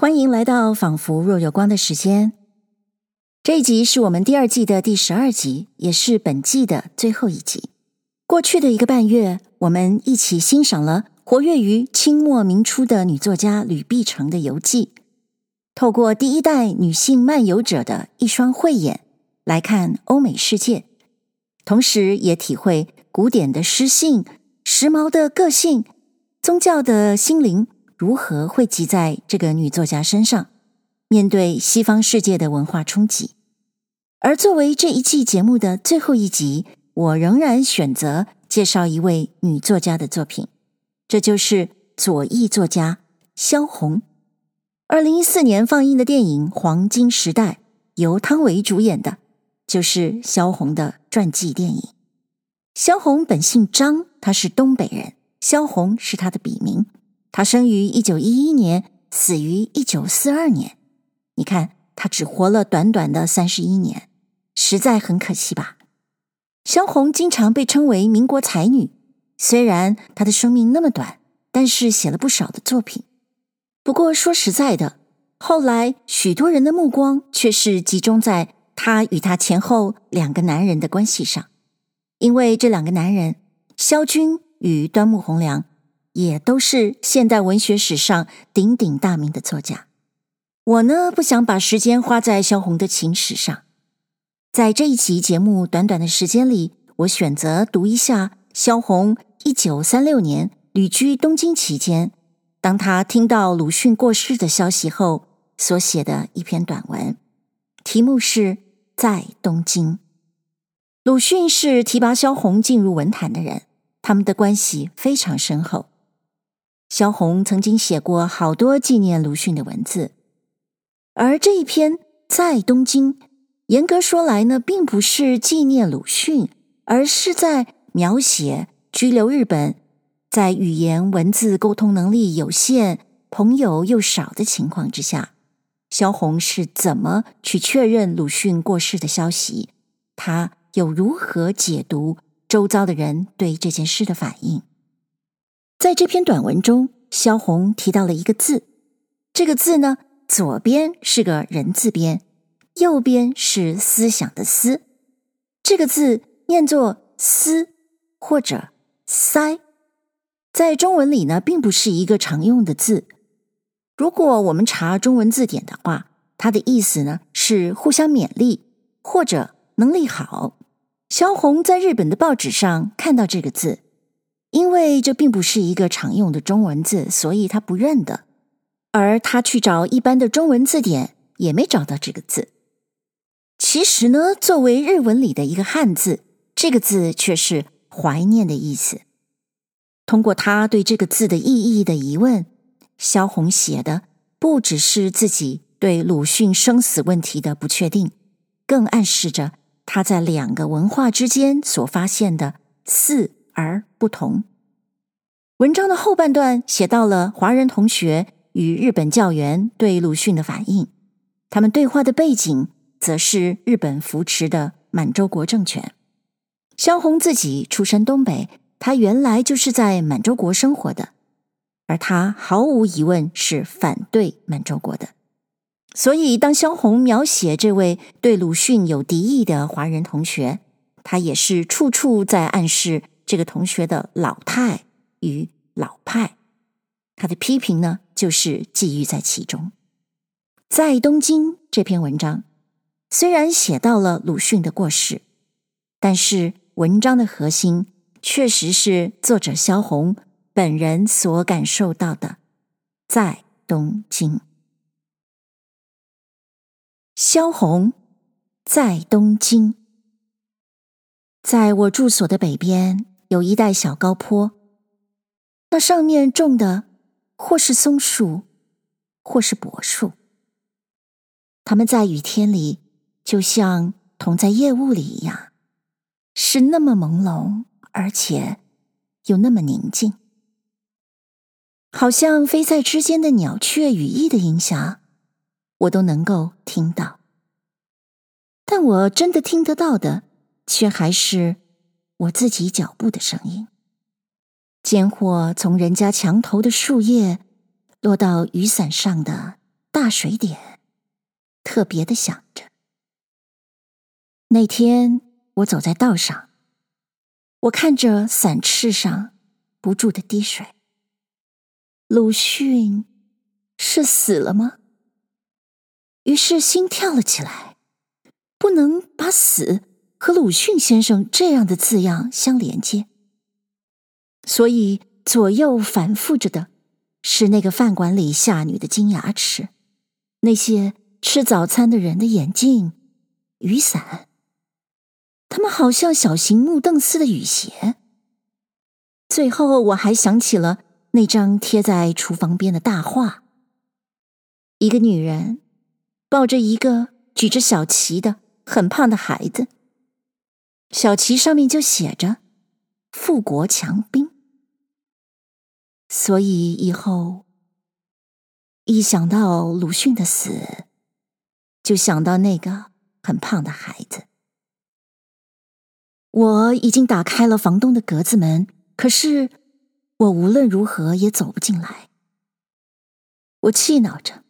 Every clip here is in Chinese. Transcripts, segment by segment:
欢迎来到仿佛若有光的时间。这一集是我们第二季的第十二集，也是本季的最后一集。过去的一个半月，我们一起欣赏了活跃于清末明初的女作家吕碧城的游记，透过第一代女性漫游者的一双慧眼来看欧美世界，同时也体会古典的诗性、时髦的个性、宗教的心灵。如何汇集在这个女作家身上，面对西方世界的文化冲击？而作为这一季节目的最后一集，我仍然选择介绍一位女作家的作品，这就是左翼作家萧红。二零一四年放映的电影《黄金时代》，由汤唯主演的，就是萧红的传记电影。萧红本姓张，她是东北人，萧红是她的笔名。他生于一九一一年，死于一九四二年。你看，他只活了短短的三十一年，实在很可惜吧？萧红经常被称为民国才女，虽然她的生命那么短，但是写了不少的作品。不过说实在的，后来许多人的目光却是集中在她与她前后两个男人的关系上，因为这两个男人，萧军与端木蕻良。也都是现代文学史上鼎鼎大名的作家。我呢，不想把时间花在萧红的情史上。在这一期节目短短的时间里，我选择读一下萧红一九三六年旅居东京期间，当他听到鲁迅过世的消息后所写的一篇短文，题目是《在东京》。鲁迅是提拔萧红进入文坛的人，他们的关系非常深厚。萧红曾经写过好多纪念鲁迅的文字，而这一篇在东京，严格说来呢，并不是纪念鲁迅，而是在描写居留日本，在语言文字沟通能力有限、朋友又少的情况之下，萧红是怎么去确认鲁迅过世的消息，他又如何解读周遭的人对这件事的反应。在这篇短文中，萧红提到了一个字，这个字呢，左边是个人字边，右边是思想的思，这个字念作“思”或者“塞”。在中文里呢，并不是一个常用的字。如果我们查中文字典的话，它的意思呢是互相勉励或者能力好。萧红在日本的报纸上看到这个字。因为这并不是一个常用的中文字，所以他不认得。而他去找一般的中文字典，也没找到这个字。其实呢，作为日文里的一个汉字，这个字却是怀念的意思。通过他对这个字的意义的疑问，萧红写的不只是自己对鲁迅生死问题的不确定，更暗示着他在两个文化之间所发现的似而不同。文章的后半段写到了华人同学与日本教员对鲁迅的反应，他们对话的背景则是日本扶持的满洲国政权。萧红自己出身东北，他原来就是在满洲国生活的，而他毫无疑问是反对满洲国的。所以，当萧红描写这位对鲁迅有敌意的华人同学，他也是处处在暗示。这个同学的老态与老派，他的批评呢，就是寄寓在其中。在东京这篇文章，虽然写到了鲁迅的过世，但是文章的核心确实是作者萧红本人所感受到的。在东京，萧红在东京，在我住所的北边。有一带小高坡，那上面种的或是松树，或是柏树。它们在雨天里就像同在夜雾里一样，是那么朦胧，而且又那么宁静，好像飞在之间的鸟雀羽翼的音响，我都能够听到。但我真的听得到的，却还是。我自己脚步的声音，间或从人家墙头的树叶落到雨伞上的大水点，特别的响着。那天我走在道上，我看着伞翅上不住的滴水。鲁迅是死了吗？于是心跳了起来，不能把死和鲁迅先生这样的字样相连接，所以左右反复着的是那个饭馆里下女的金牙齿，那些吃早餐的人的眼镜、雨伞，他们好像小型木凳似的雨鞋。最后我还想起了。那张贴在厨房边的大画，一个女人抱着一个举着小旗的很胖的孩子，小旗上面就写着“富国强兵”。所以以后一想到鲁迅的死，就想到那个很胖的孩子。我已经打开了房东的格子门，可是。我无论如何也走不进来。我气恼着，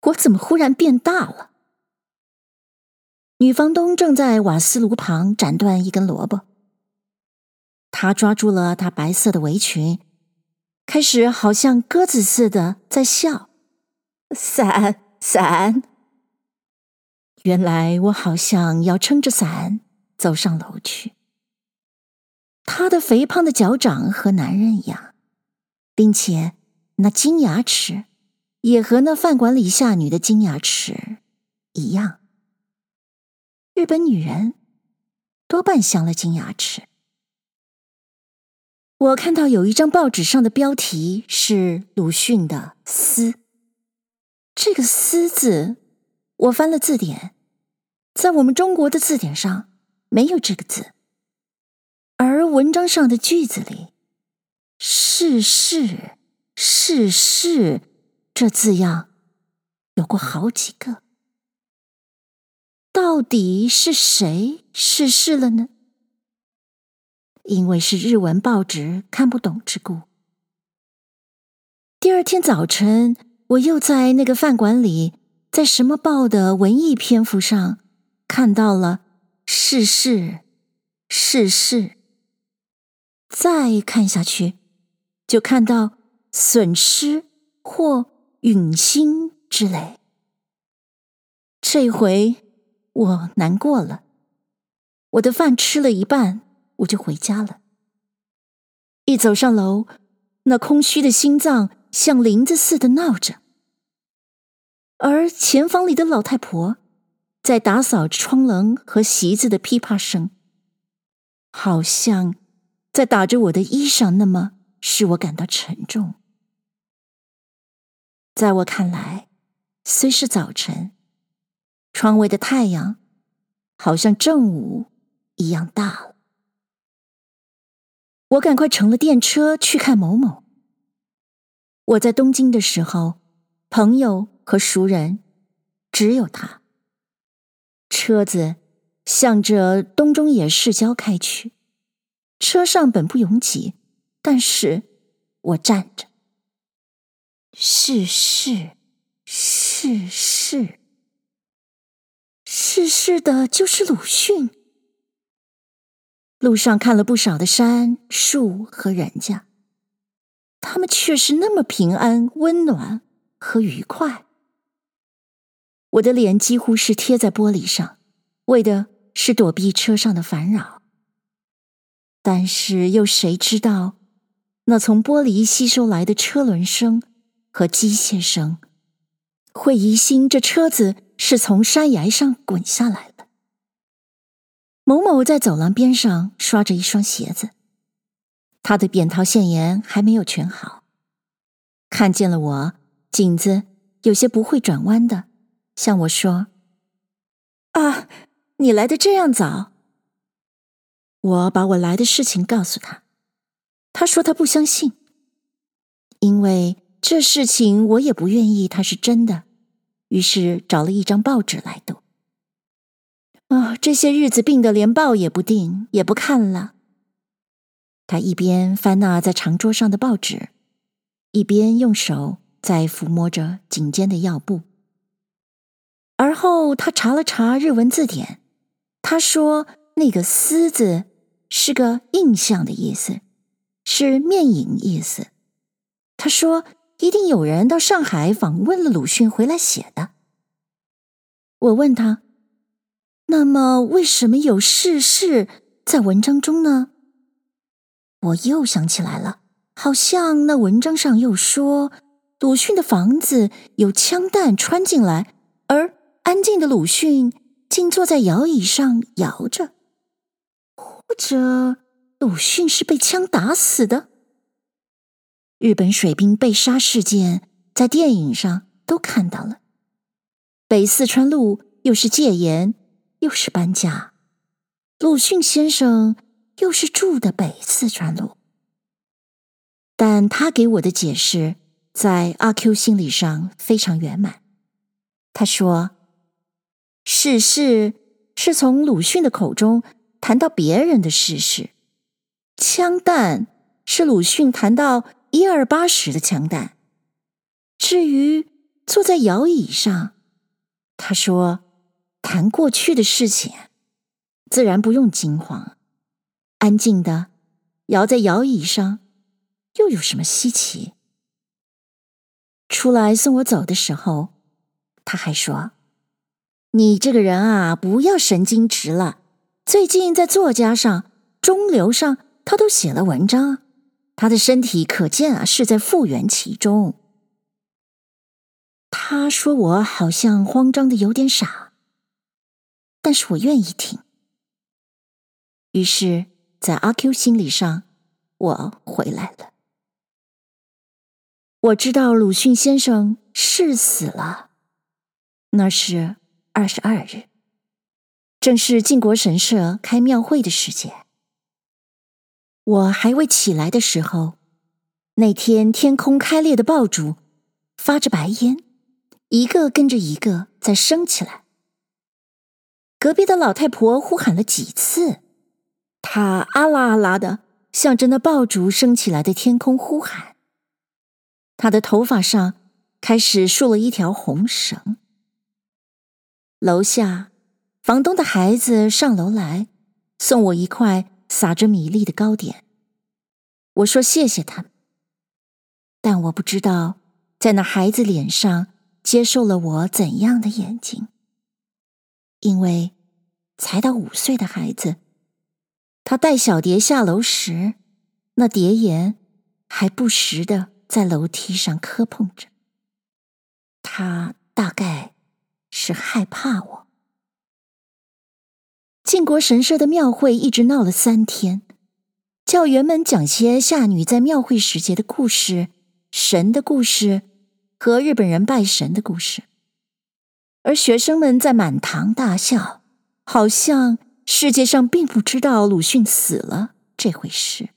我怎么忽然变大了？女房东正在瓦斯炉旁斩断一根萝卜，她抓住了她白色的围裙，开始好像鸽子似的在笑。伞，伞！原来我好像要撑着伞走上楼去。她的肥胖的脚掌和男人一样，并且那金牙齿也和那饭馆里下女的金牙齿一样。日本女人多半镶了金牙齿。我看到有一张报纸上的标题是鲁迅的“思”，这个“思”字，我翻了字典，在我们中国的字典上没有这个字。而文章上的句子里，“逝世，逝世”这字样有过好几个。到底是谁逝世了呢？因为是日文报纸看不懂之故。第二天早晨，我又在那个饭馆里，在什么报的文艺篇幅上看到了“逝世，逝世”。再看下去，就看到损失或陨星之类。这回我难过了，我的饭吃了一半，我就回家了。一走上楼，那空虚的心脏像铃子似的闹着，而前房里的老太婆在打扫窗棱和席子的噼啪声，好像。在打着我的衣裳，那么使我感到沉重。在我看来，虽是早晨，窗外的太阳好像正午一样大了。我赶快乘了电车去看某某。我在东京的时候，朋友和熟人只有他。车子向着东中野市郊开去。车上本不拥挤，但是我站着。是是，是是，逝世的就是鲁迅。路上看了不少的山树和人家，他们却是那么平安、温暖和愉快。我的脸几乎是贴在玻璃上，为的是躲避车上的烦扰。但是又谁知道，那从玻璃吸收来的车轮声和机械声，会疑心这车子是从山崖上滚下来了。某某在走廊边上刷着一双鞋子，他的扁桃腺炎还没有全好，看见了我，颈子有些不会转弯的，向我说：“啊，你来的这样早。”我把我来的事情告诉他，他说他不相信，因为这事情我也不愿意他是真的，于是找了一张报纸来读。啊、这些日子病得连报也不订，也不看了。他一边翻那在长桌上的报纸，一边用手在抚摸着颈间的药布，而后他查了查日文字典，他说那个“思”字是个印象的意思，是面影意思。他说一定有人到上海访问了鲁迅回来写的。我问他，那么为什么有“世事”在文章中呢？我又想起来了，好像那文章上又说鲁迅的房子有枪弹穿进来，而安静的鲁迅竟坐在摇椅上摇着，或者鲁迅是被枪打死的。日本水兵被杀事件在电影上都看到了，北四川路又是戒严又是搬家，鲁迅先生又是住的北四川路，但他给我的解释在阿 Q 心理上非常圆满。他说。世事是从鲁迅的口中谈到别人的世事，枪弹是鲁迅谈到一二八十的枪弹。至于坐在摇椅上，他说谈过去的事情，自然不用惊慌，安静的摇在摇椅上，又有什么稀奇？出来送我走的时候，他还说。你这个人啊，不要神经质了。最近在作家上、中流上，他都写了文章，他的身体可见啊是在复原其中。他说我好像慌张的有点傻，但是我愿意听。于是，在阿 Q 心理上，我回来了。我知道鲁迅先生是死了，那是。二十二日，正是靖国神社开庙会的时间。我还未起来的时候，那天天空开裂的爆竹发着白烟，一个跟着一个在升起来。隔壁的老太婆呼喊了几次，她啊啦啊啦的向着那爆竹升起来的天空呼喊。她的头发上开始束了一条红绳。楼下，房东的孩子上楼来送我一块撒着米粒的糕点。我说谢谢他们，但我不知道在那孩子脸上接受了我怎样的眼睛，因为才到五岁的孩子，他带小蝶下楼时，那蝶眼还不时的在楼梯上磕碰着。他大概。是害怕我。靖国神社的庙会一直闹了三天，教员们讲些夏女在庙会时节的故事、神的故事和日本人拜神的故事，而学生们在满堂大笑，好像世界上并不知道鲁迅死了这回事。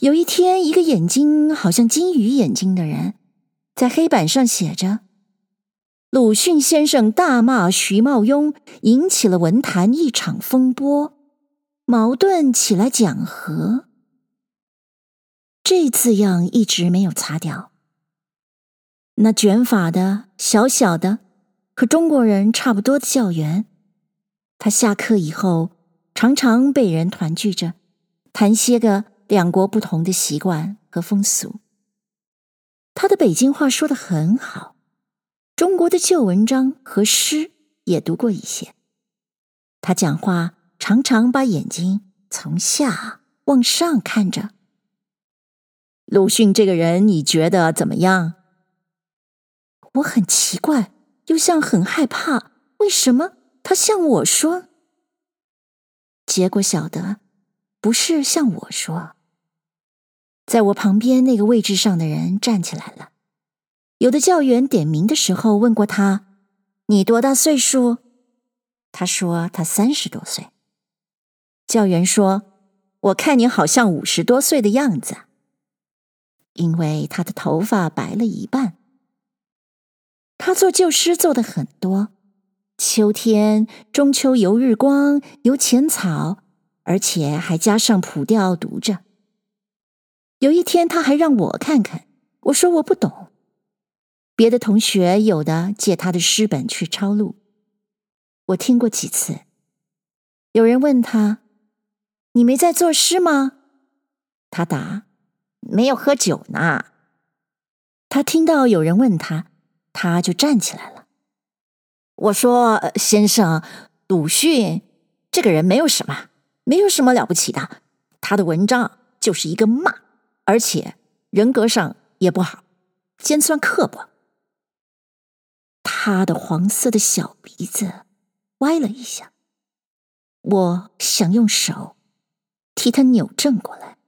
有一天，一个眼睛好像金鱼眼睛的人在黑板上写着。鲁迅先生大骂徐茂庸，引起了文坛一场风波，矛盾起来讲和。这字样一直没有擦掉。那卷发的小小的，和中国人差不多的教员，他下课以后常常被人团聚着，谈些个两国不同的习惯和风俗。他的北京话说得很好。中国的旧文章和诗也读过一些。他讲话常常把眼睛从下往上看着。鲁迅这个人，你觉得怎么样？我很奇怪，又像很害怕。为什么他向我说？结果晓得，不是向我说。在我旁边那个位置上的人站起来了。有的教员点名的时候问过他：“你多大岁数？”他说：“他三十多岁。”教员说：“我看你好像五十多岁的样子，因为他的头发白了一半。他做旧诗做的很多，秋天、中秋游日光、游浅草，而且还加上谱调读着。有一天他还让我看看，我说我不懂。”别的同学有的借他的诗本去抄录，我听过几次。有人问他：“你没在作诗吗？”他答：“没有喝酒呢。”他听到有人问他，他就站起来了。我说：“先生，鲁迅这个人没有什么，没有什么了不起的。他的文章就是一个骂，而且人格上也不好，尖酸刻薄。”他的黄色的小鼻子歪了一下，我想用手替他扭正过来。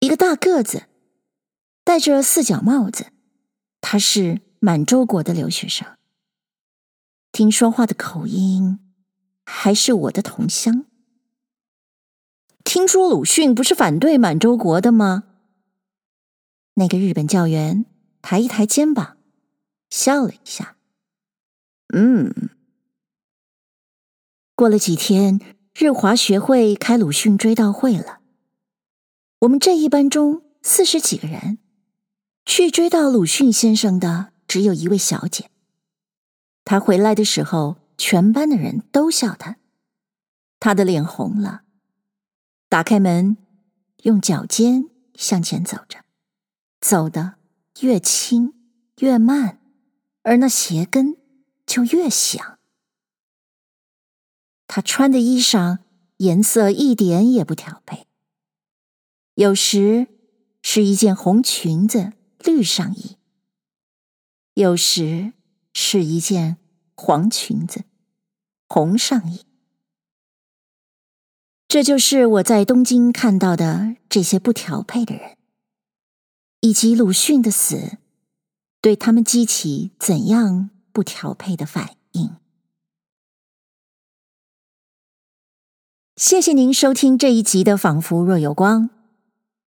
一个大个子，戴着四角帽子，他是满洲国的留学生。听说话的口音还是我的同乡。听说鲁迅不是反对满洲国的吗？那个日本教员抬一抬肩膀，笑了一下。嗯。过了几天，日华学会开鲁迅追悼会了。我们这一班中四十几个人，去追悼鲁迅先生的只有一位小姐。她回来的时候，全班的人都笑她，她的脸红了，打开门，用脚尖向前走着，走得越轻越慢，而那鞋跟就越响。她穿的衣裳颜色一点也不调配。有时是一件红裙子、绿上衣；有时是一件黄裙子、红上衣。这就是我在东京看到的这些不调配的人，以及鲁迅的死对他们激起怎样不调配的反应。谢谢您收听这一集的《仿佛若有光》。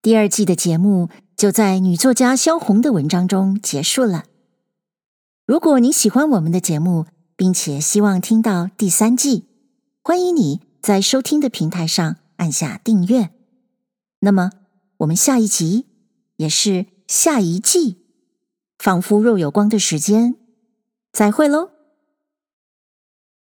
第二季的节目就在女作家萧红的文章中结束了。如果你喜欢我们的节目，并且希望听到第三季，欢迎你在收听的平台上按下订阅。那么，我们下一集也是下一季，仿佛若有光的时间，再会喽。